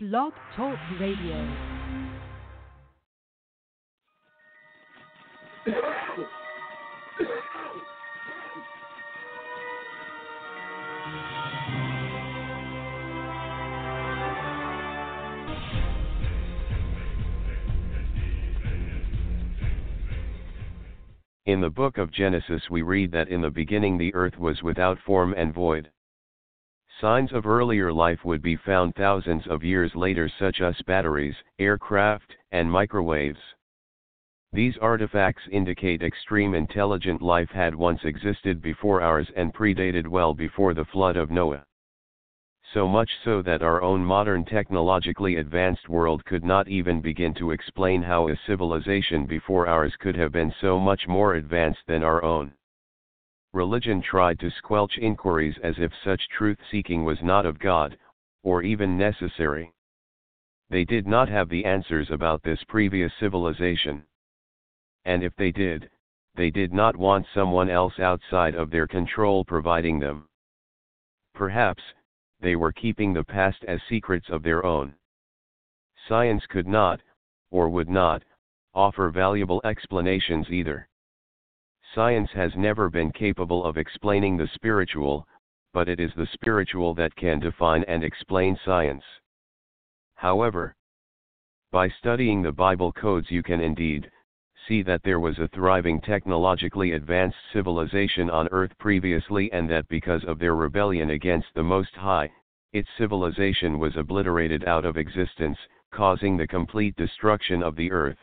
Blog Talk Radio. In the book of Genesis we read that in the beginning the earth was without form and void. Signs of earlier life would be found thousands of years later such as batteries, aircraft, and microwaves. These artifacts indicate extreme intelligent life had once existed before ours and predated well before the flood of Noah. So much so that our own modern technologically advanced world could not even begin to explain how a civilization before ours could have been so much more advanced than our own. Religion tried to squelch inquiries as if such truth seeking was not of God, or even necessary. They did not have the answers about this previous civilization. And if they did, they did not want someone else outside of their control providing them. Perhaps, they were keeping the past as secrets of their own. Science could not, or would not, offer valuable explanations either. Science has never been capable of explaining the spiritual, but it is the spiritual that can define and explain science. However, by studying the Bible codes you can indeed, see that there was a thriving technologically advanced civilization on earth previously and that because of their rebellion against the Most High, its civilization was obliterated out of existence, causing the complete destruction of the earth.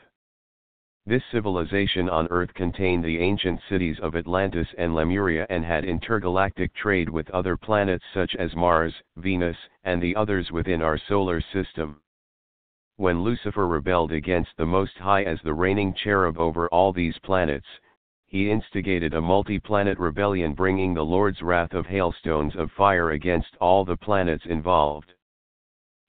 This civilization on Earth contained the ancient cities of Atlantis and Lemuria and had intergalactic trade with other planets such as Mars, Venus, and the others within our solar system when Lucifer rebelled against the Most High as the reigning cherub over all these planets, he instigated a multi-planet rebellion bringing the Lord's wrath of hailstones of fire against all the planets involved.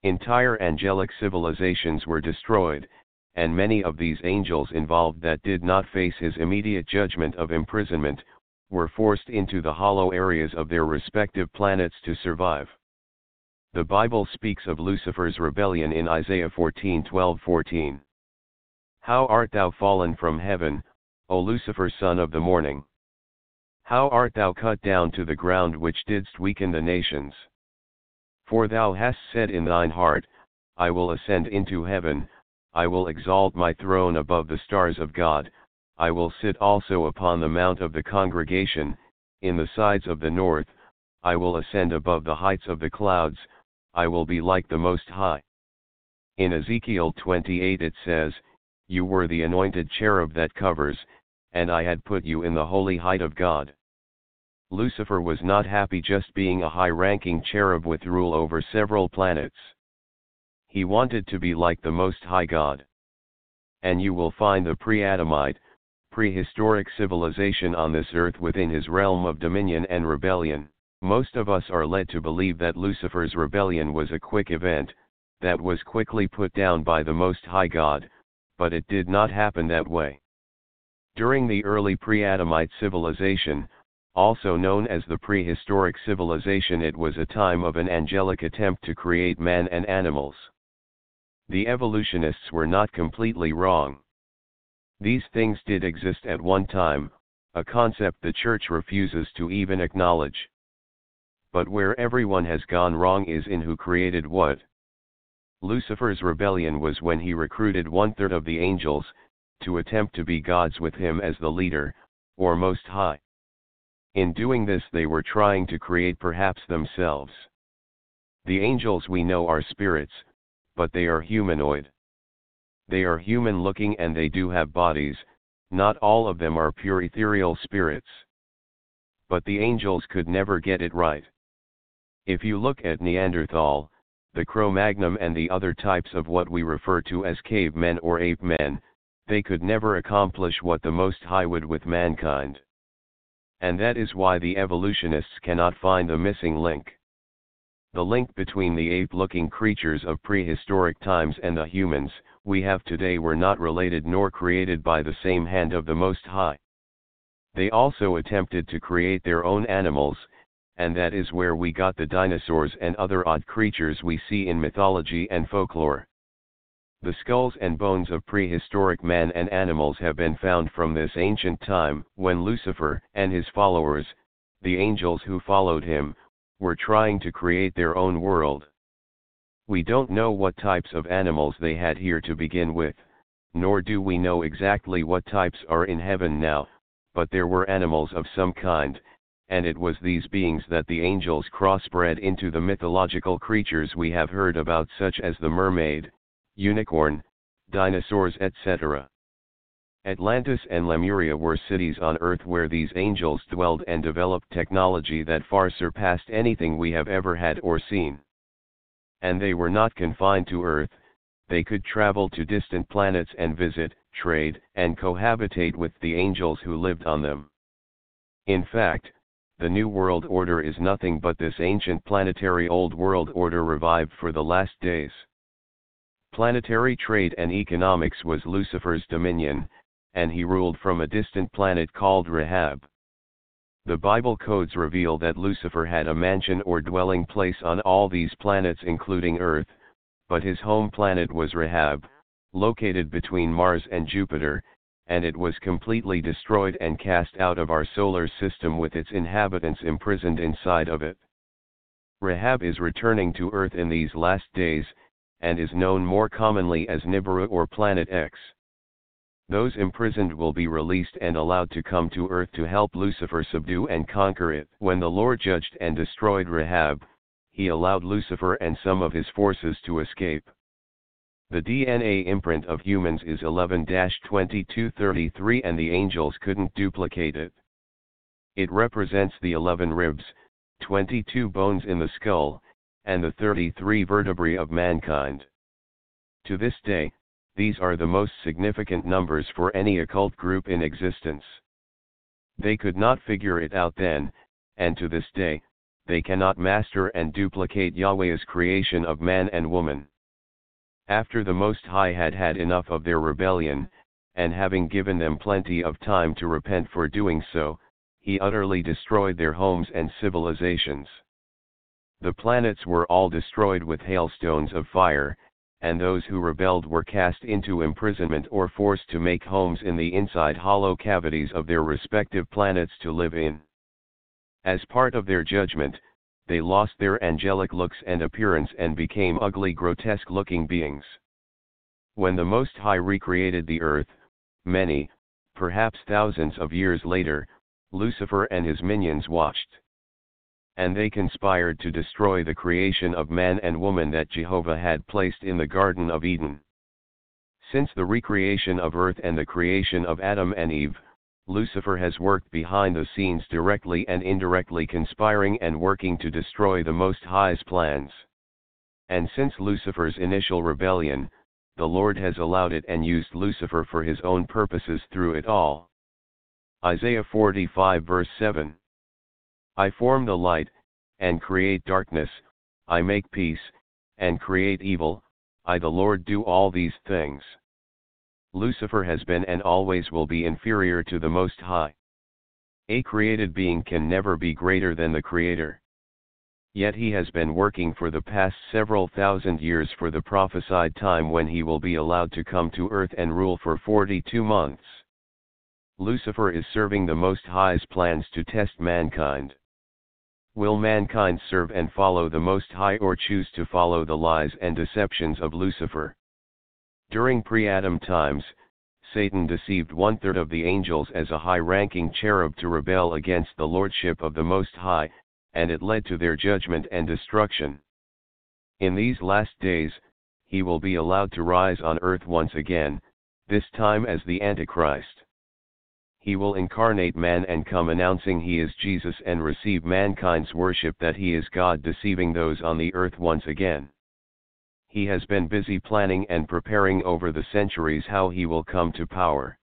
Entire angelic civilizations were destroyed, and many of these angels involved that did not face his immediate judgment of imprisonment, were forced into the hollow areas of their respective planets to survive. The Bible speaks of Lucifer's rebellion in Isaiah 14:12 14. How art thou fallen from heaven, O Lucifer son of the morning? How art thou cut down to the ground which didst weaken the nations? For thou hast said in thine heart, I will ascend into heaven, I will exalt my throne above the stars of God, I will sit also upon the mount of the congregation, in the sides of the north, I will ascend above the heights of the clouds, I will be like the Most High. In Ezekiel 28 it says, You were the anointed cherub that covers, and I had put you in the holy height of God. Lucifer was not happy just being a high-ranking cherub with rule over several planets. He wanted to be like the Most High God. And you will find the pre-Adamite, prehistoric civilization on this earth within his realm of dominion and rebellion. Most of us are led to believe that Lucifer's rebellion was a quick event, that was quickly put down by the Most High God, but it did not happen that way. During the early pre-Adamite civilization, also known as the prehistoric civilization it was a time of an angelic attempt to create man and animals. The evolutionists were not completely wrong. These things did exist at one time, a concept the church refuses to even acknowledge. But where everyone has gone wrong is in who created what. Lucifer's rebellion was when he recruited one third of the angels, to attempt to be gods with him as the leader, or most high. In doing this they were trying to create perhaps themselves. The angels we know are spirits, but they are humanoid. They are human looking and they do have bodies, not all of them are pure ethereal spirits. But the angels could never get it right. If you look at Neanderthal, the Cro-Magnon and the other types of what we refer to as cavemen or ape men, they could never accomplish what the Most High would with mankind. And that is why the evolutionists cannot find the missing link. The link between the ape-looking creatures of prehistoric times and the humans we have today were not related nor created by the same hand of the Most High. They also attempted to create their own animals, and that is where we got the dinosaurs and other odd creatures we see in mythology and folklore. The skulls and bones of prehistoric man and animals have been found from this ancient time, when Lucifer and his followers, the angels who followed him, were trying to create their own world. We don't know what types of animals they had here to begin with, nor do we know exactly what types are in heaven now, but there were animals of some kind, and it was these beings that the angels crossbred into the mythological creatures we have heard about such as the mermaid, unicorn, dinosaurs etc. Atlantis and Lemuria were cities on earth where these angels dwelled and developed technology that far surpassed anything we have ever had or seen. And they were not confined to earth, they could travel to distant planets and visit, trade, and cohabitate with the angels who lived on them. In fact, the New World Order is nothing but this ancient planetary Old World Order revived for the last days. Planetary trade and economics was Lucifer's dominion, and he ruled from a distant planet called Rahab. The Bible codes reveal that Lucifer had a mansion or dwelling place on all these planets including Earth, but his home planet was Rahab, located between Mars and Jupiter, and it was completely destroyed and cast out of our solar system with its inhabitants imprisoned inside of it. Rahab is returning to Earth in these last days, and is known more commonly as Nibiru or Planet X. Those imprisoned will be released and allowed to come to earth to help Lucifer subdue and conquer it. When the Lord judged and destroyed Rahab, he allowed Lucifer and some of his forces to escape. The DNA imprint of humans is 11-2233 and the angels couldn't duplicate it. It represents the 11 ribs, 22 bones in the skull, and the 33 vertebrae of mankind. To this day, these are the most significant numbers for any occult group in existence. They could not figure it out then, and to this day, they cannot master and duplicate Yahweh's creation of man and woman. After the Most High had had enough of their rebellion, and having given them plenty of time to repent for doing so, he utterly destroyed their homes and civilizations. The planets were all destroyed with hailstones of fire, and those who rebelled were cast into imprisonment or forced to make homes in the inside hollow cavities of their respective planets to live in. As part of their judgment, they lost their angelic looks and appearance and became ugly grotesque looking beings. When the Most High recreated the earth, many, perhaps thousands of years later, Lucifer and his minions watched. And they conspired to destroy the creation of man and woman that Jehovah had placed in the Garden of Eden. Since the recreation of earth and the creation of Adam and Eve, Lucifer has worked behind the scenes directly and indirectly conspiring and working to destroy the Most High's plans. And since Lucifer's initial rebellion, the Lord has allowed it and used Lucifer for his own purposes through it all. Isaiah 45 verse 7 I form the light, and create darkness, I make peace, and create evil, I the Lord do all these things. Lucifer has been and always will be inferior to the Most High. A created being can never be greater than the Creator. Yet he has been working for the past several thousand years for the prophesied time when he will be allowed to come to earth and rule for 42 months. Lucifer is serving the Most High's plans to test mankind. Will mankind serve and follow the Most High or choose to follow the lies and deceptions of Lucifer? During pre-Adam times, Satan deceived one-third of the angels as a high-ranking cherub to rebel against the lordship of the Most High, and it led to their judgment and destruction. In these last days, he will be allowed to rise on earth once again, this time as the Antichrist. He will incarnate man and come announcing he is Jesus and receive mankind's worship that he is God deceiving those on the earth once again he has been busy planning and preparing over the centuries how he will come to power.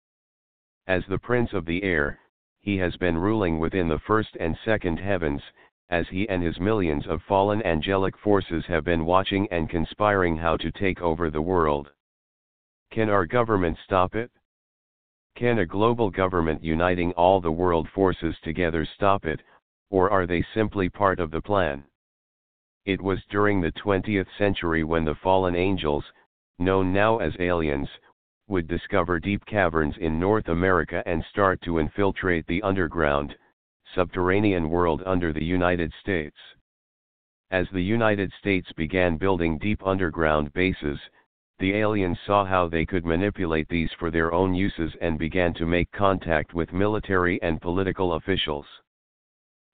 As the prince of the air, he has been ruling within the first and second heavens, as he and his millions of fallen angelic forces have been watching and conspiring how to take over the world. Can our government stop it? Can a global government uniting all the world forces together stop it, Or are they simply part of the plan? It was during the 20th century when the fallen angels, known now as aliens, would discover deep caverns in North America and start to infiltrate the underground, subterranean world under the United States. As the United States began building deep underground bases, the aliens saw how they could manipulate these for their own uses and began to make contact with military and political officials.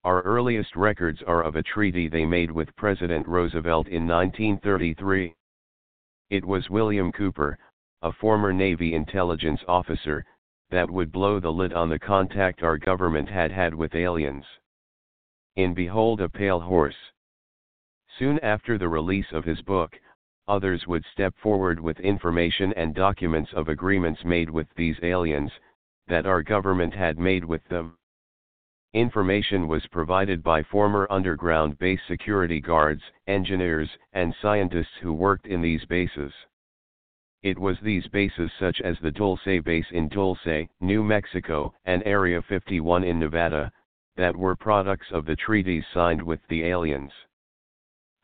Our earliest records are of a treaty they made with President Roosevelt in 1933. It was William Cooper, a former Navy intelligence officer, that would blow the lid on the contact our government had had with aliens. In Behold a Pale Horse. Soon after the release of his book, others would step forward with information and documents of agreements made with these aliens, that our government had made with them. Information was provided by former underground base security guards, engineers, and scientists who worked in these bases. It was these bases such as the Dulce base in Dulce, New Mexico, and Area 51 in Nevada, that were products of the treaties signed with the aliens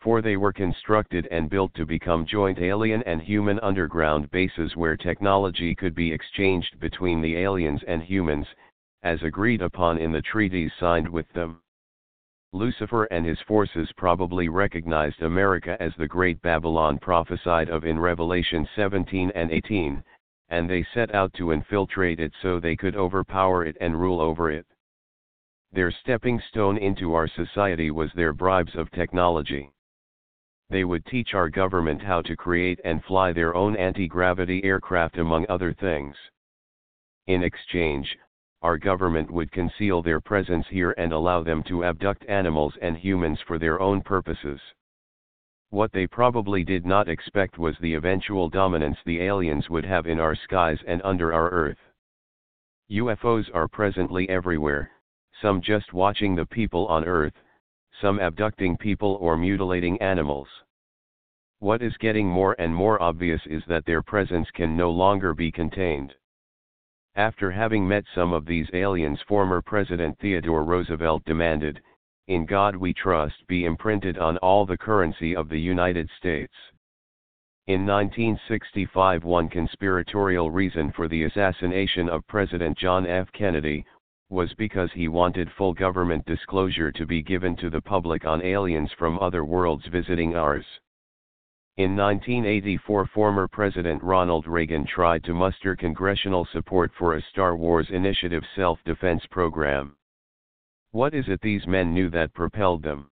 for they were constructed and built to become joint alien and human underground bases where technology could be exchanged between the aliens and humans, as agreed upon in the treaties signed with them. Lucifer and his forces probably recognized America as the great Babylon prophesied of in Revelation 17 and 18, and they set out to infiltrate it so they could overpower it and rule over it. Their stepping stone into our society was their bribes of technology they would teach our government how to create and fly their own anti-gravity aircraft among other things. In exchange, our government would conceal their presence here and allow them to abduct animals and humans for their own purposes. What they probably did not expect was the eventual dominance the aliens would have in our skies and under our Earth. UFOs are presently everywhere, some just watching the people on Earth, some abducting people or mutilating animals. What is getting more and more obvious is that their presence can no longer be contained. After having met some of these aliens former President Theodore Roosevelt demanded, in God we trust be imprinted on all the currency of the United States. In 1965 one conspiratorial reason for the assassination of President John F. Kennedy, was because he wanted full government disclosure to be given to the public on aliens from other worlds visiting ours. In 1984 former President Ronald Reagan tried to muster congressional support for a Star Wars Initiative self-defense program. What is it these men knew that propelled them?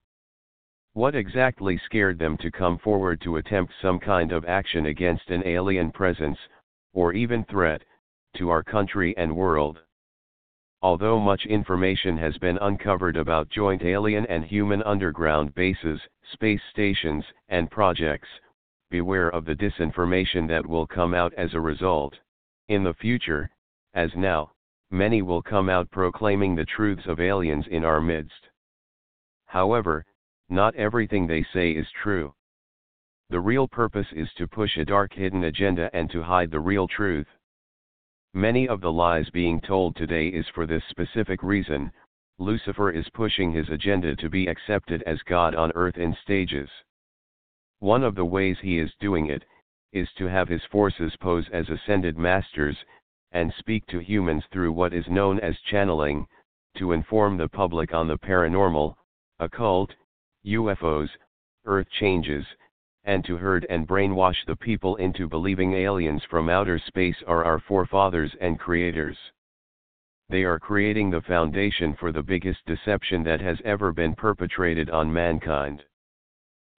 What exactly scared them to come forward to attempt some kind of action against an alien presence, or even threat, to our country and world? Although much information has been uncovered about joint alien and human underground bases, space stations, and projects, beware of the disinformation that will come out as a result. In the future, as now, many will come out proclaiming the truths of aliens in our midst. However, not everything they say is true. The real purpose is to push a dark hidden agenda and to hide the real truth. Many of the lies being told today is for this specific reason, Lucifer is pushing his agenda to be accepted as God on earth in stages. One of the ways he is doing it, is to have his forces pose as ascended masters, and speak to humans through what is known as channeling, to inform the public on the paranormal, occult, UFOs, earth changes, and to herd and brainwash the people into believing aliens from outer space are our forefathers and creators. They are creating the foundation for the biggest deception that has ever been perpetrated on mankind.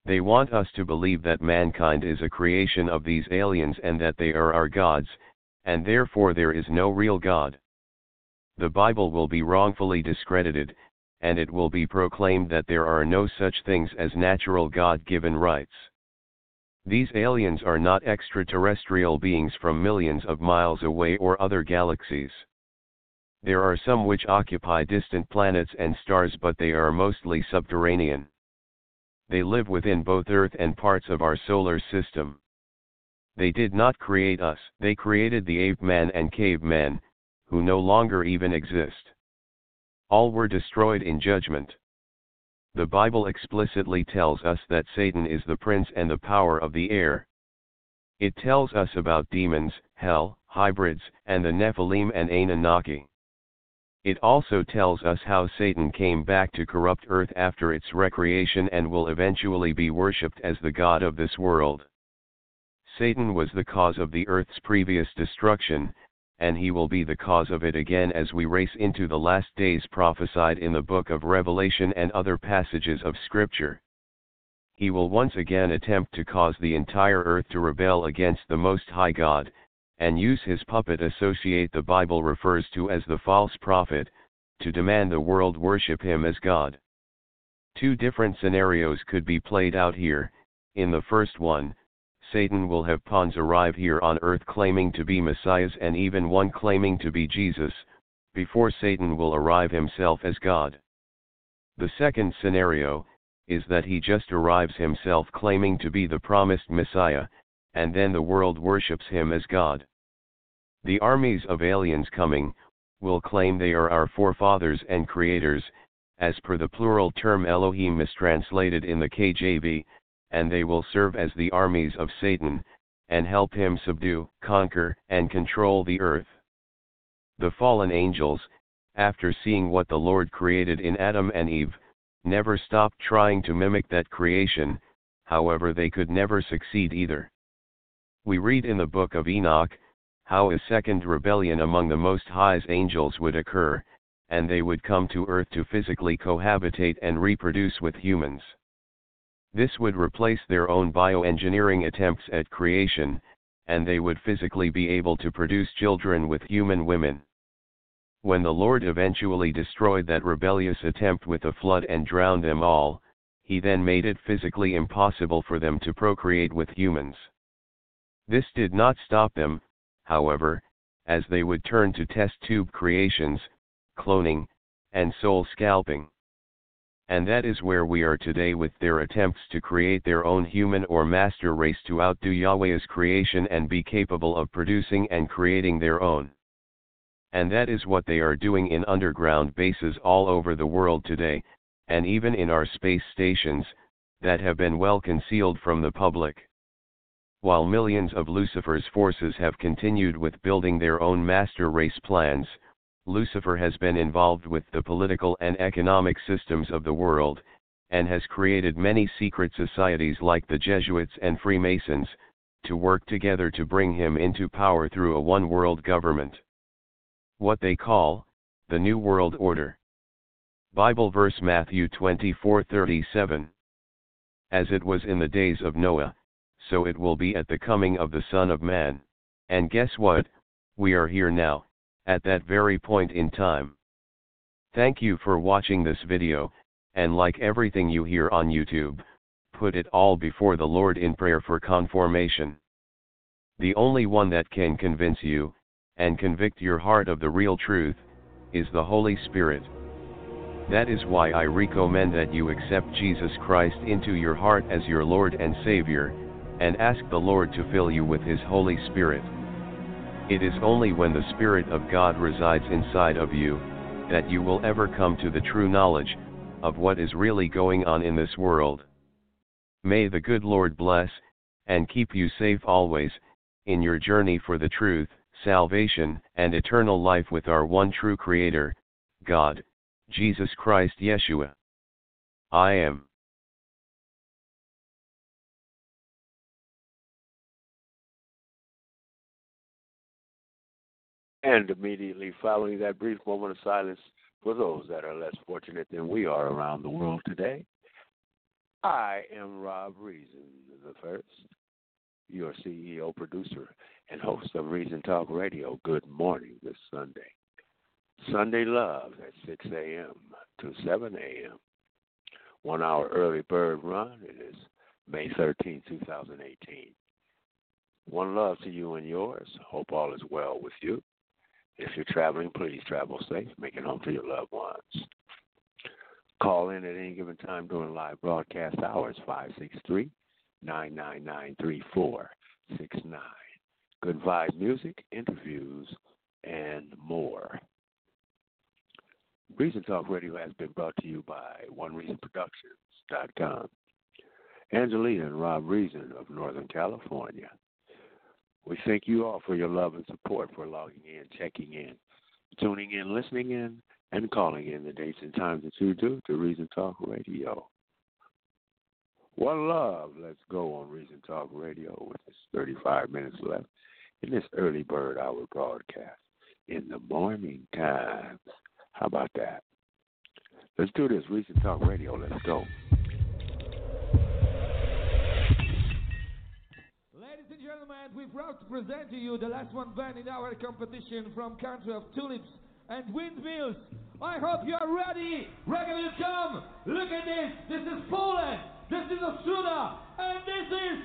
They want us to believe that mankind is a creation of these aliens and that they are our gods, and therefore there is no real God. The Bible will be wrongfully discredited, and it will be proclaimed that there are no such things as natural God given rights. These aliens are not extraterrestrial beings from millions of miles away or other galaxies. There are some which occupy distant planets and stars but they are mostly subterranean. They live within both Earth and parts of our solar system. They did not create us, they created the ape man and caveman, who no longer even exist. All were destroyed in judgment. The Bible explicitly tells us that Satan is the prince and the power of the air. It tells us about demons, hell, hybrids, and the Nephilim and Anunnaki. It also tells us how Satan came back to corrupt earth after its recreation and will eventually be worshipped as the god of this world. Satan was the cause of the earth's previous destruction, and he will be the cause of it again as we race into the last days prophesied in the book of Revelation and other passages of Scripture. He will once again attempt to cause the entire earth to rebel against the Most High God, and use his puppet associate the Bible refers to as the false prophet, to demand the world worship him as God. Two different scenarios could be played out here, in the first one, Satan will have pawns arrive here on earth claiming to be messiahs and even one claiming to be Jesus, before Satan will arrive himself as God. The second scenario, is that he just arrives himself claiming to be the promised Messiah, and then the world worships him as God. The armies of aliens coming, will claim they are our forefathers and creators, as per the plural term Elohim mistranslated in the KJV, and they will serve as the armies of Satan, and help him subdue, conquer, and control the earth. The fallen angels, after seeing what the Lord created in Adam and Eve, never stopped trying to mimic that creation, however they could never succeed either. We read in the book of Enoch, how a second rebellion among the Most High's angels would occur, and they would come to earth to physically cohabitate and reproduce with humans. This would replace their own bioengineering attempts at creation, and they would physically be able to produce children with human women. When the Lord eventually destroyed that rebellious attempt with a flood and drowned them all, he then made it physically impossible for them to procreate with humans. This did not stop them, however, as they would turn to test tube creations, cloning, and soul scalping. And that is where we are today with their attempts to create their own human or master race to outdo Yahweh's creation and be capable of producing and creating their own. And that is what they are doing in underground bases all over the world today, and even in our space stations, that have been well concealed from the public. While millions of Lucifer's forces have continued with building their own master race plans, Lucifer has been involved with the political and economic systems of the world, and has created many secret societies like the Jesuits and Freemasons, to work together to bring him into power through a one world government. What they call, the New World Order. Bible verse Matthew 24:37 As it was in the days of Noah, so it will be at the coming of the Son of Man. And guess what? We are here now, at that very point in time. Thank you for watching this video, and like everything you hear on YouTube, put it all before the Lord in prayer for conformation. The only one that can convince you, and convict your heart of the real truth, is the Holy Spirit. That is why I recommend that you accept Jesus Christ into your heart as your Lord and Savior, and ask the Lord to fill you with His Holy Spirit. It is only when the Spirit of God resides inside of you, that you will ever come to the true knowledge, of what is really going on in this world. May the good Lord bless, and keep you safe always, in your journey for the truth, salvation, and eternal life with our one true Creator, God, Jesus Christ Yeshua. I am. And immediately following that brief moment of silence for those that are less fortunate than we are around the world today, I am Rob Reason the first, your CEO, producer, and host of Reason Talk Radio. Good morning this Sunday. Sunday Love at 6 a.m. to 7 a.m. One hour early bird run. It is May 13, 2018. One love to you and yours. Hope all is well with you. If you're traveling, please travel safe. Make it home to your loved ones. Call in at any given time during live broadcast hours, 563 999 3469. Good vibe music, interviews, and more. Reason Talk Radio has been brought to you by OneReasonProductions.com. Angelina and Rob Reason of Northern California. We thank you all for your love and support for logging in, checking in, tuning in, listening in, and calling in the dates and times that you do to Reason Talk Radio. One love. Let's go on Reason Talk Radio with this 35 minutes left in this early bird hour broadcast in the morning times. How about that? Let's do this. Reason Talk Radio. Let's go. We're proud to present to you the last one band in our competition from country of tulips and windmills. I hope you are ready. Ready to come. Look at this. This is Poland. This is Ostruda. And this is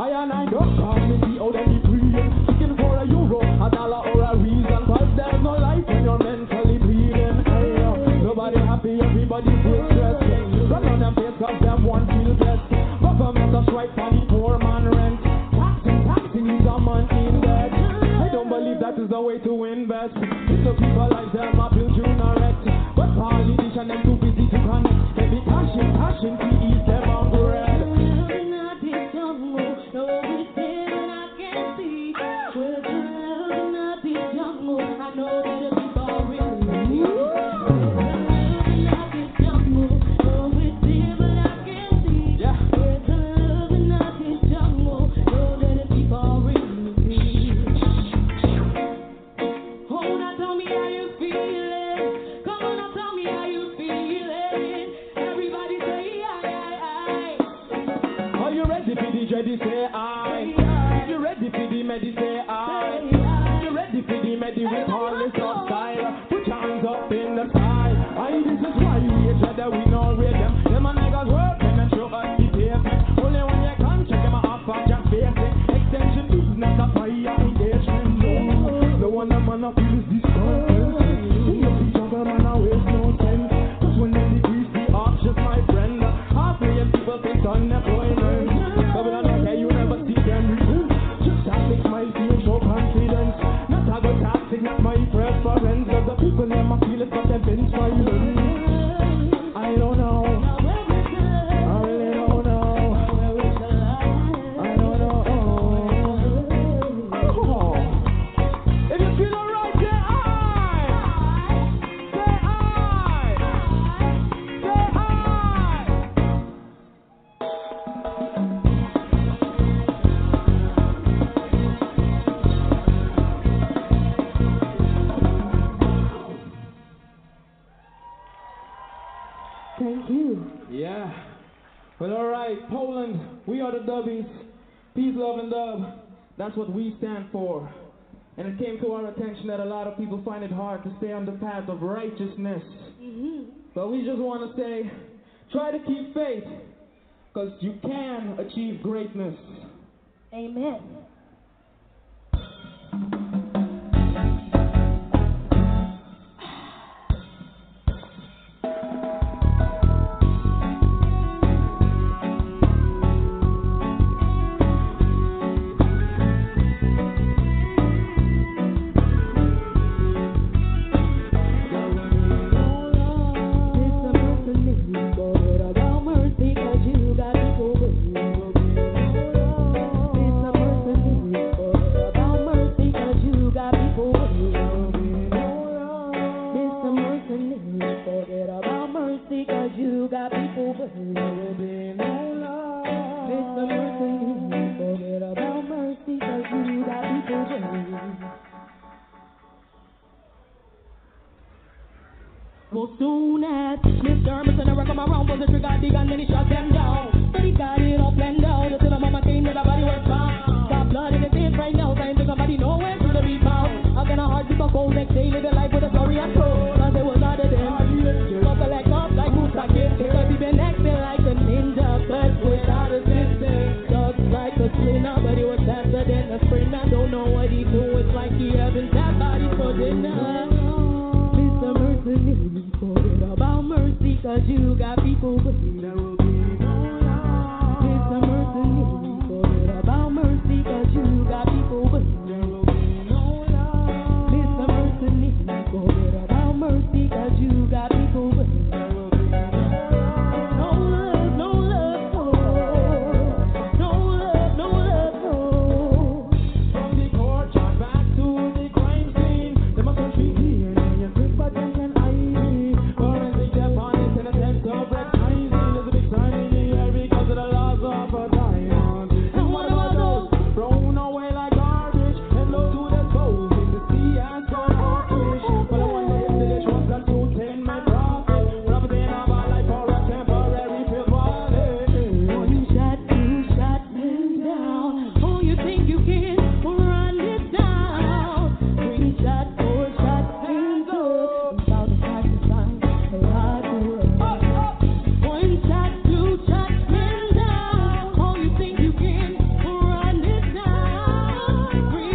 We're and preference of the people That's what we stand for. And it came to our attention that a lot of people find it hard to stay on the path of righteousness. Mm -hmm. But we just want to say, try to keep faith, because you can achieve greatness. Amen. Well, soon as Miss Dermot and I record my round, was a trigger dig and then he shot them down. But he got it all planned out until the mama came that the body was found. Got blood in his face right now, trying to somebody nowhere to the rebound. Again, a heart to the cold next day, living life with a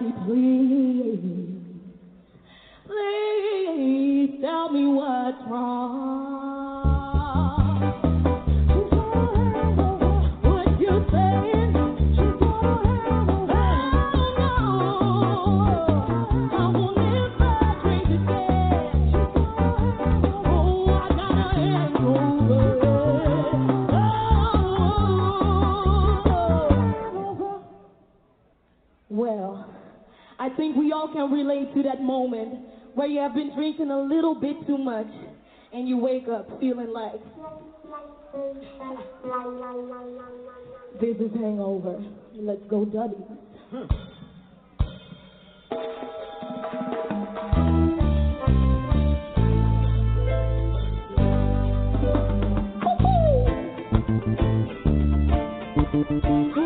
please. relate to that moment where you have been drinking a little bit too much and you wake up feeling like this is hangover. Let's go, Duddy. Hmm. Thank you.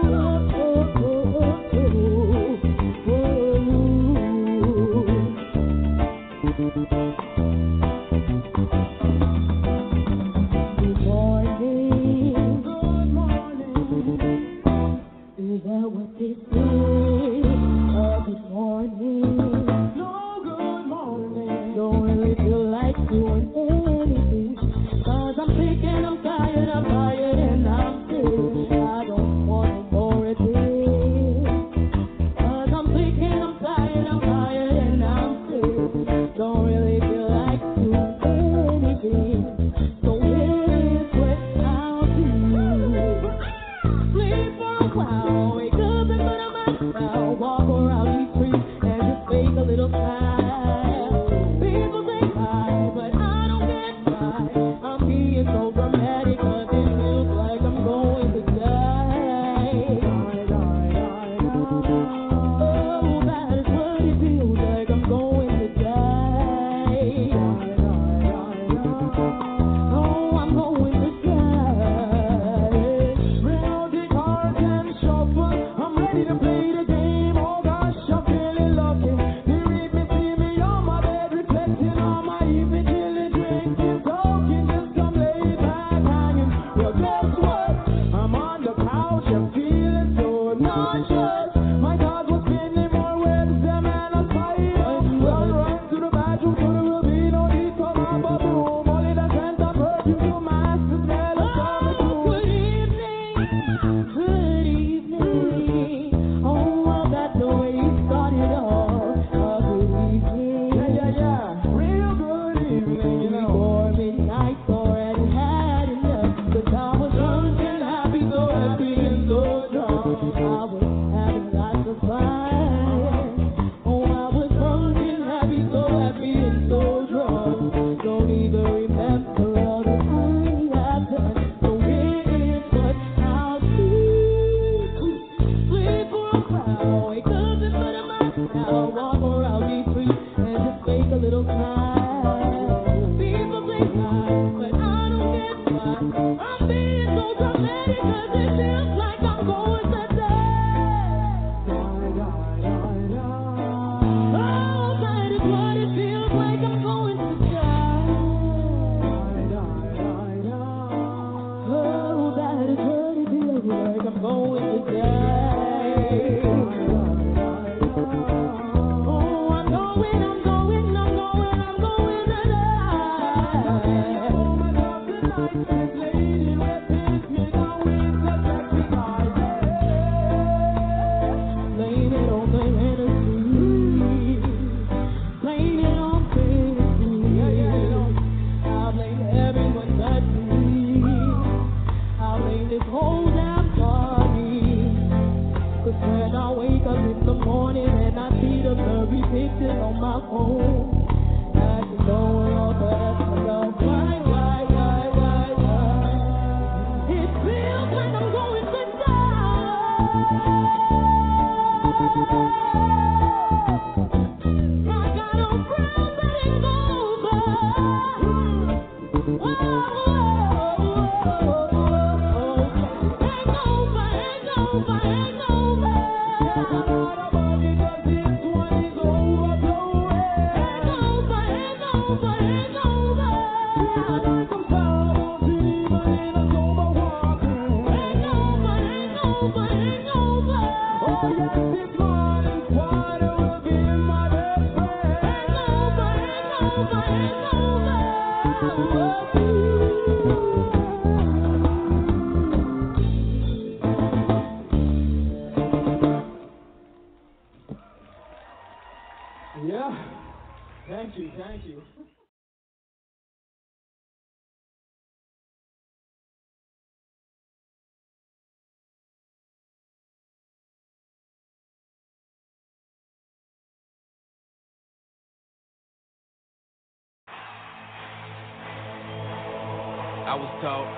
Taught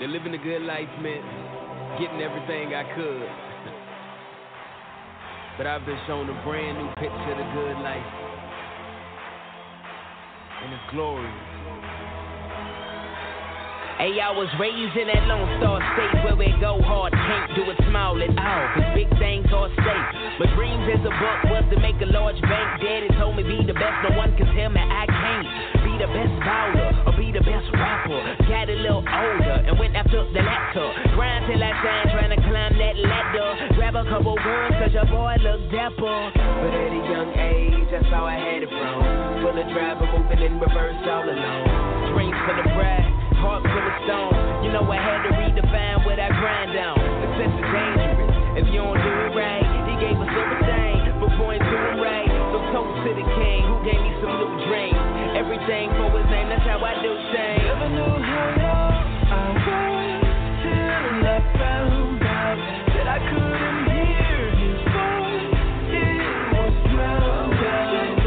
that living a good life man. getting everything I could. but I've been shown a brand new picture of the good life. And it's glorious. Hey, I was raised in that Lone Star State where we go hard, can't do it small at all. Cause big things are stake. My dreams as a buck was to make a large bank. Daddy told me be the best, no one can tell me I can't. Be the best bowler or be the best rapper. Got a little older and went after the laptop. Grind till I shine, trying to climb that ladder. Grab a couple girls cause your boy look dapper. But at a young age, that's how I had it from. Full of driver moving in reverse all alone. Dreams for the bride heart full of stone. You know I had to redefine what I grind on. Success is dangerous if you don't do it right. Everything for his name, that's how I do things. Never knew how long I was till I found out that I couldn't hear his voice. It was drowned out.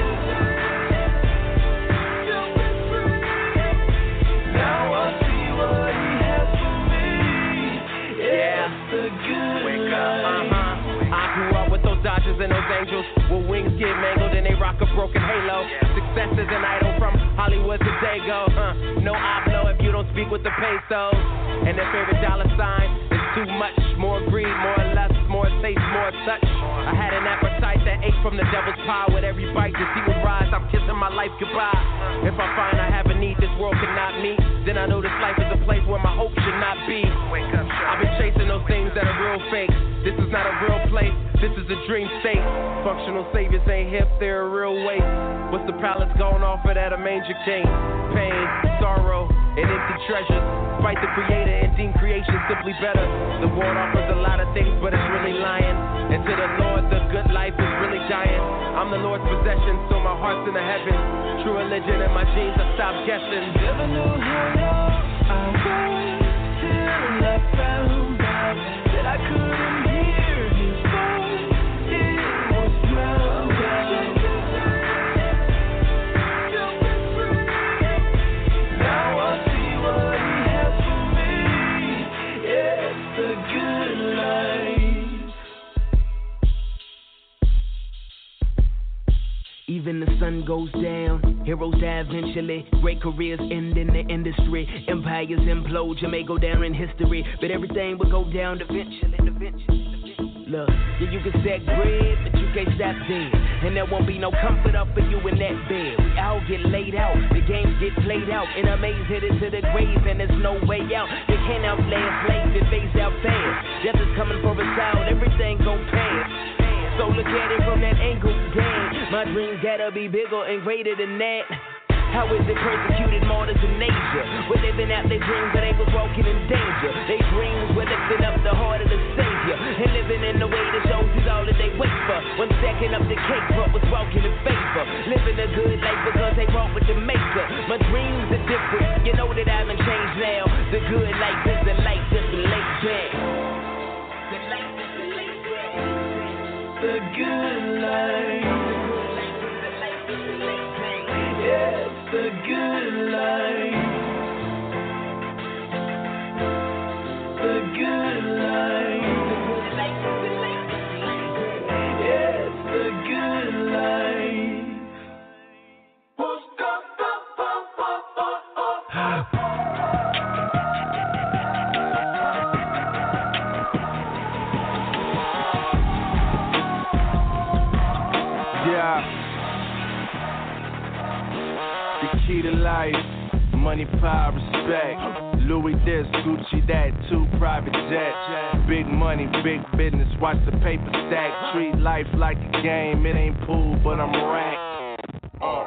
Now I see what he has for me. Yeah, the good Wake up, uh-huh. I grew up with those Dodgers and those Angels. With wings get mangled and they rock a broken halo. Success is an idol from Hollywood to Dago. Huh. No hablo if you don't speak with the pesos. And their favorite dollar sign is too much. More greed, more lust, more taste, more touch. I had an appetite that ate from the devil's pie. With every bite, the sea would rise. I'm kissing my life goodbye. If I find I have a need this world cannot meet, then I know this life is a place where my hope should not be. I've been chasing those things that are real fake. This is not a real place, this is a dream state. Functional saviors ain't hip, they're a real waste. What's the palace going off of that a manger king? Pain, sorrow, and empty treasures. Fight the creator and deem creation simply better. The world offers a lot of things, but it's really lying. And to the Lord, the good life is really. I'm the Lord's possession, so my heart's in the heavens. True religion and my genes, guessing. Never knew how I was till I found Even the sun goes down, heroes die eventually. Great careers end in the industry. Empires implode, you may go down in history, but everything will go down eventually. eventually. Look, yeah, you can set bread, but you can't stop dead. And there won't be no comfort up for you in that bed. We all get laid out, the games get played out. And a maze headed to the grave, and there's no way out. You can't outlast life, it fades out fast. Death is coming for us all, everything gon' pass. So look at it from that angle, damn. My dreams gotta be bigger and greater than that. How is it persecuted martyrs in Asia? We're living out their dreams, but they was walking in danger. They dreams were lifting up the heart of the Savior. And living in the way that shows is all that they wait for. One second up the cake, but was walking in favor. Living a good life because they walk with the maker. My dreams are different, you know that I've been changed now. The good life is the life that's laid back. The good life. Money, power, respect. Louis this, Gucci that, two private jets. Big money, big business, watch the paper stack. Treat life like a game, it ain't pool, but I'm racked. Uh,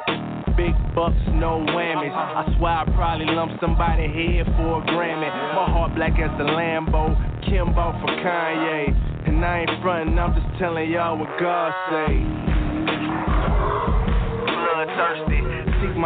Big bucks, no whammies. I swear I probably lump somebody head for a Grammy. My heart black as the Lambo, Kimbo for Kanye. And I ain't frontin', I'm just telling y'all what God say.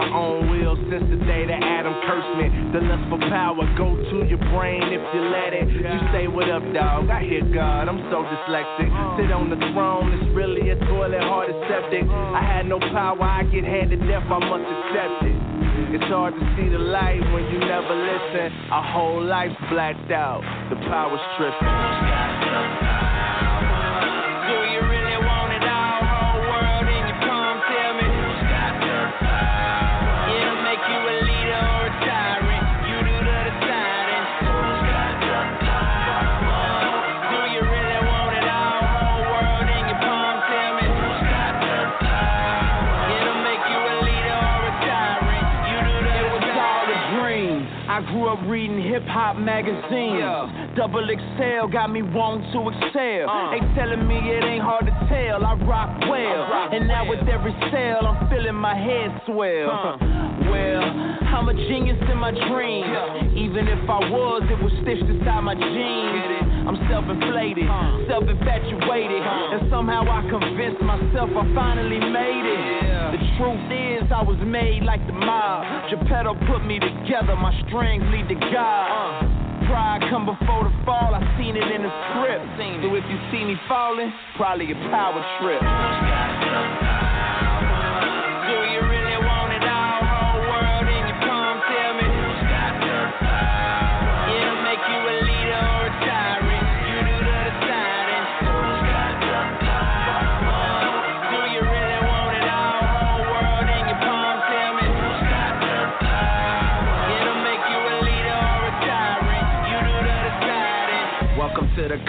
Own will since the day that Adam cursed me. The lust for power go to your brain if you let it. You say, What up, dog? I hear God, I'm so dyslexic. Sit on the throne, it's really a toilet, hard as septic. I had no power, I get handed death, I must accept it. It's hard to see the light when you never listen. Our whole life's blacked out, the power's tripping. Reading hip hop magazines. Yeah. Double XL got me wanting to excel. Uh. They telling me it ain't hard to tell. I rock well. I rock and now with every sale, I'm feeling my head swell. Uh. well, I'm a genius in my dreams. Yeah. Even if I was, it was stitched inside my jeans. I'm self-inflated, uh. self-infatuated, uh. and somehow I convinced myself I finally made it. Yeah. Truth is, I was made like the mob. Geppetto put me together, my strings lead to God. Uh. Pride come before the fall, I seen it in the script. So if you see me falling, probably a power trip.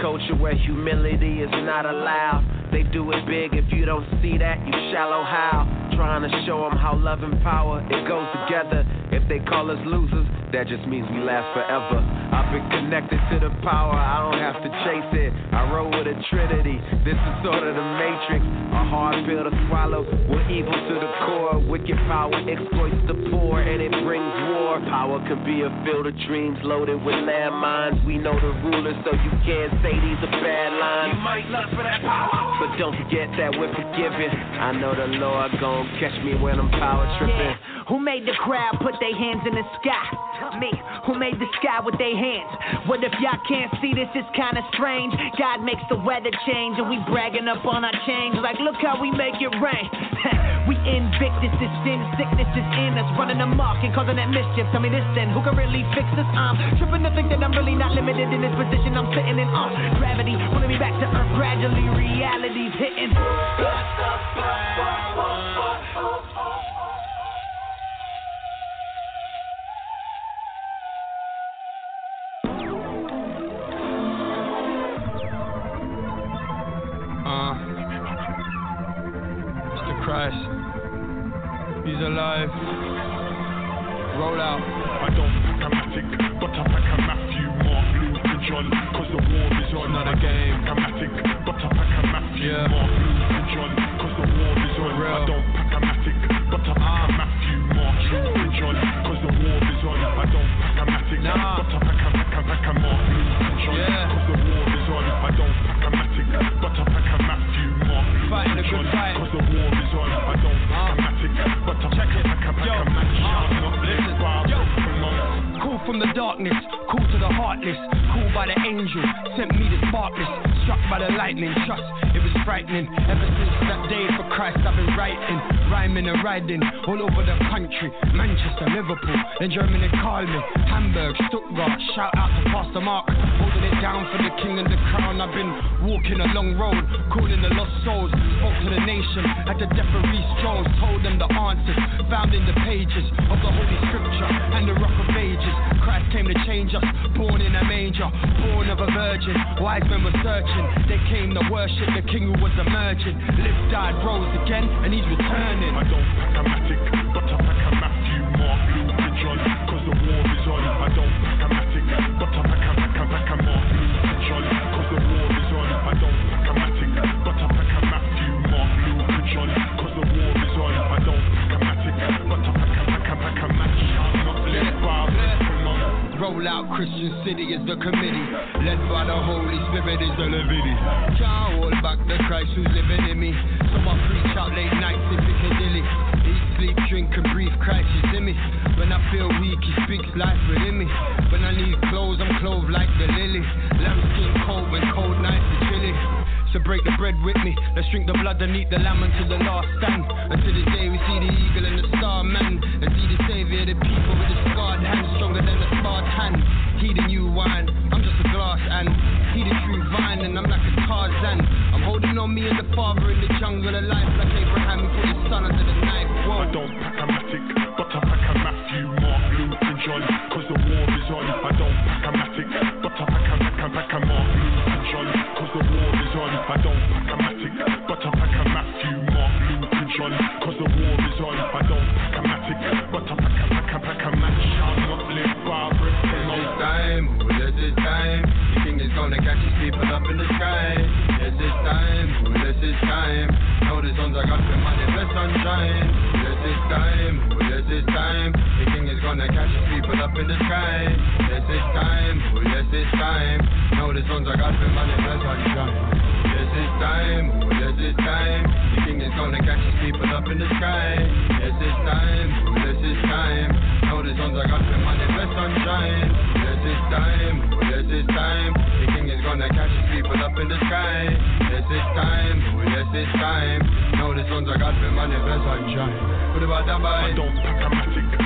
Culture where humility is not allowed. They do it big, if you don't see that, you shallow how. Trying to show them how love and power, it goes together. If they call us losers, that just means we last forever. I've been connected to the power, I don't have to chase it. I roll with a trinity, this is sort of the matrix. A hard pill to swallow, we're evil to the core. Wicked power exploits the poor and it brings war. Power can be a field of dreams loaded with landmines. We know the rulers, so you can't say these are bad lines. You might lust for that power, but don't forget that we're forgiven. I know the Lord gon' catch me when I'm power tripping. Who made the crowd put their hands in the sky? Me. Who made the sky with their hands? What if y'all can't see this? It's kinda strange. God makes the weather change and we bragging up on our change. Like, look how we make it rain. we invictus, this sin, sickness is in us. Running amok and causing that mischief. Tell me this then, who can really fix this? I'm tripping to think that I'm really not limited in this position I'm sitting in. Uh, gravity pulling me back to earth gradually. Reality's hitting. He's alive. Roll out. I don't from the darkness, call to the heartless, called by the angel, sent me the sparkless, struck by the lightning, trust it was frightening. Ever since that day for Christ, I've been writing, rhyming and riding all over the country, Manchester, Liverpool, then Germany called me, Hamburg, Stuttgart, shout out to Pastor Mark, down for the king and the crown. I've been walking a long road, calling the lost souls, spoke to the nation at the death of Reese Jones, told them the answers found in the pages of the Holy Scripture and the Rock of Ages. Christ came to change us, born in a manger, born of a virgin. Wise men were searching, they came to worship the King who was emerging. Lived, died, rose again, and he's returning. I don't pack a roll out. Christian City is the committee. Led by the Holy Spirit is the Levity. Can't hold back the Christ who's living in me. So I preach out late nights in Piccadilly. Eat, sleep, drink, and breathe. Christ is in me. When I feel weak, he speaks life within me. When I need clothes, I'm clothed like the lily. Lambskin cold when cold nights are chilly. So break the bread with me. Let's drink the blood and eat the lamb until the last stand. Until the day we see the eagle and the star man. And see the savior, the people with the scarred hand hand. He the new wine, I'm just a glass and he the true vine, and I'm like a Tarzan. I'm holding on me and the father in the jungle of life, like Abraham, he put his son under the knife. Whoa. I don't pack in the. This is time, ooh, this is time. Know the sons are got to manifest sunshine. This is time, ooh, this is time. The king is gonna catch his people up in the sky. This is time, ooh, this is time. Know the sons are got to manifest sunshine. This is time, ooh, this is time. The king is gonna catch his people up in the sky. This is time, ooh, this is time. Know the sons are got to manifest sunshine. What about that I don't pack a matic,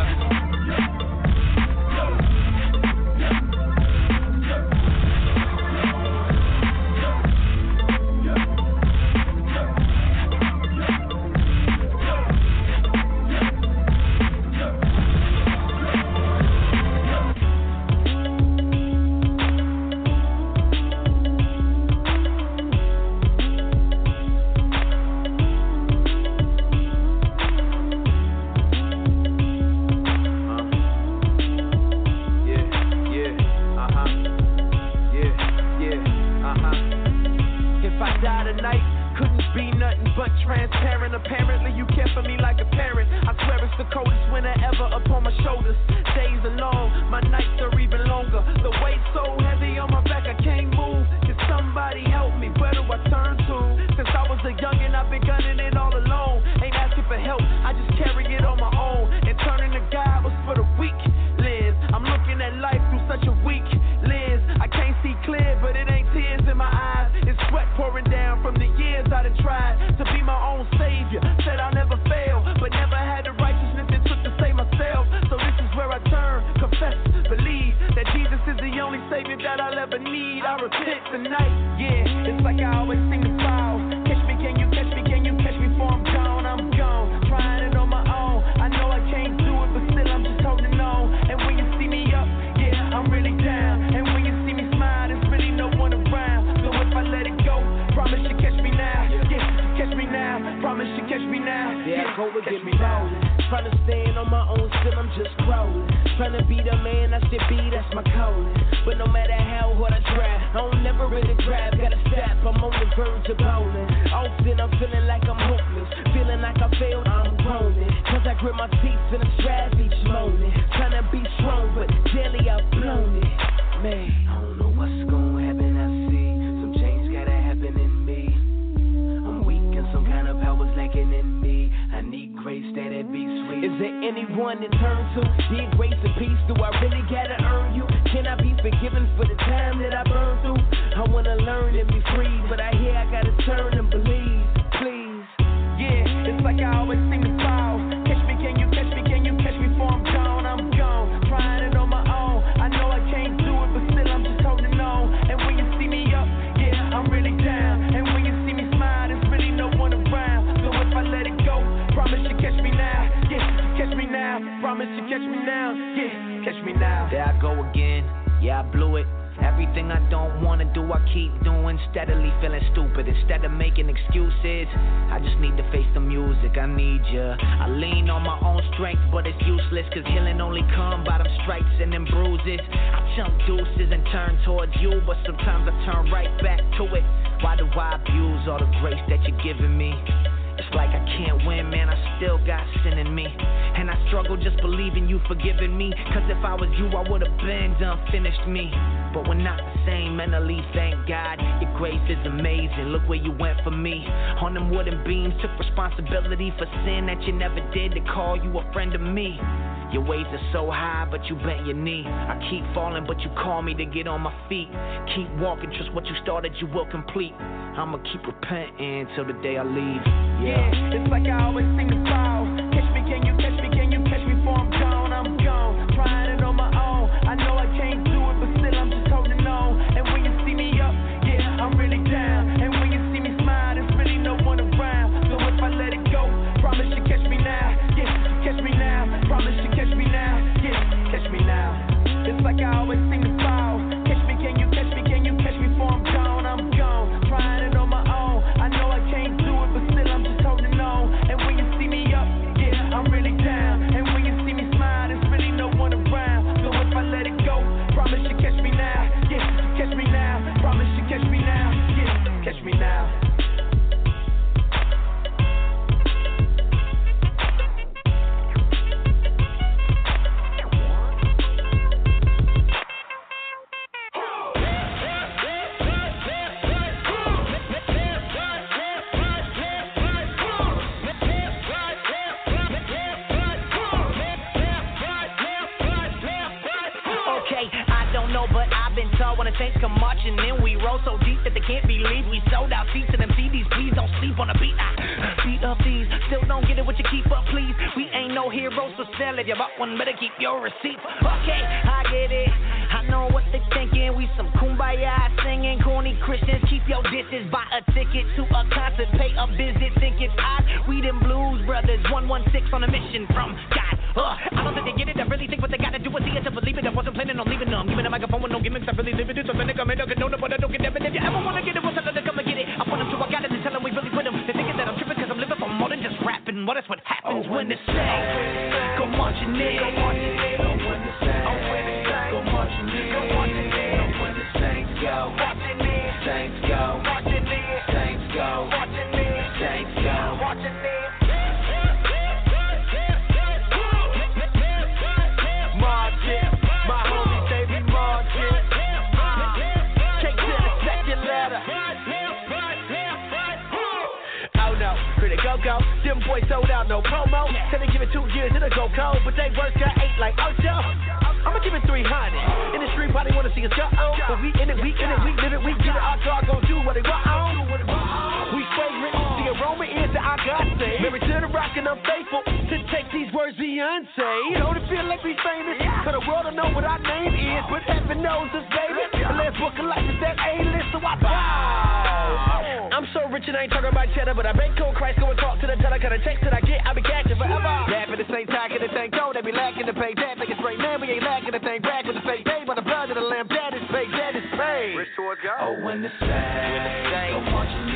but transparent. Apparently, you care for me like a parent. I swear it's the coldest winter ever upon my shoulders. Days are long, my nights tonight, yeah. It's like I always seem to fall. Catch me, can you catch me? Can you catch me before I'm gone? I'm gone, trying it on my own. I know I can't do it, but still I'm just holding on. And when you see me up, yeah, I'm really down. And when you see me smile, there's really no one around. So if I let it go, promise you catch me now. Yeah, catch me now. Promise you catch me now. I go catch me now. Trying to stand on my own, still I'm just crawling. Trying to be the man I should be, that's my calling. But no matter how hard I try, I don't never really grab. Gotta step, I'm on the verge of bowling. Often I'm feeling like I'm hopeless. Feeling like I failed, I'm groaning. Cause I grit my teeth in a strap each morning. Trying to be strong, but daily I've blown it. Man, there anyone to turn to? Did grace and peace? Do I really gotta earn just need to face the music, I need ya. I lean on my own strength, but it's useless. Cause healing only come by them stripes and them bruises. I jump deuces and turn towards you, but sometimes I turn right back to it. Why do I abuse all the grace that you're giving me? Like I can't win, man, I still got sin in me. And I struggle just believing you forgiving me. Cause if I was you, I would've been done, finished me. But we're not the same mentally, thank God. Your grace is amazing. Look where you went for me. On them wooden beams, took responsibility for sin that you never did to call you a friend of me. Your waves are so high, but you bent your knee. I keep falling, but you call me to get on my feet. Keep walking, trust what you started, you will complete. I'ma keep repenting till the day I leave. Yeah, yeah it's like I always seem to fall. Catch me, can you catch me? Can go. Them boys sold out, no promo. Said they give it two years, it'll go cold. But they work got eight like Ocho. I'ma give it 300. In the street, probably wanna see us go on. But we in it, we in it, we live it, we get it. Our dog gon' do what they want on. We fragrant, the aroma is that I got saved. Married to the rock and I'm faithful to take these words Beyonce. Don't it feel like we famous? Cause the world don't know what our name is, but heaven knows us, baby. And let's book a life is that A-list, so I bow. So rich and I ain't talking about cheddar, but I been cold Christ, go and talk to the teller. Cause the checks that I get, I be catching forever. At the same time, get the thing cold, they be lacking to pay that. Like it's straight man, we ain't lacking the thing back with the fake pay, but the blood of the lamb, that is paid, that is paid. Rich towards God. Oh, when the saints go marching in, go marching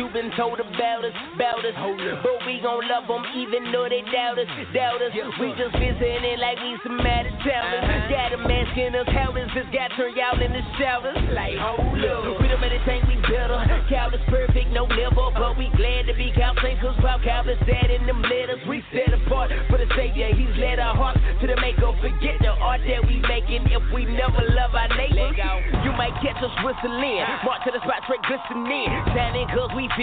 you've been told about us, about us. But we gon' love them even though they doubt us, doubt us. We just visiting like we some mad towners. Got them asking us how does this guy turn y'all into shouters? Like, hold up. We don't anything we better. Cow is perfect, no liver. But we glad to be saints cause Bob Calvin's dead in them letters. We set apart for the Savior. He's led our hearts to the maker. Forget the art that we making if we never love our neighbors. You might catch us whistling. March to the spot, straight glistening. Standing cause we feel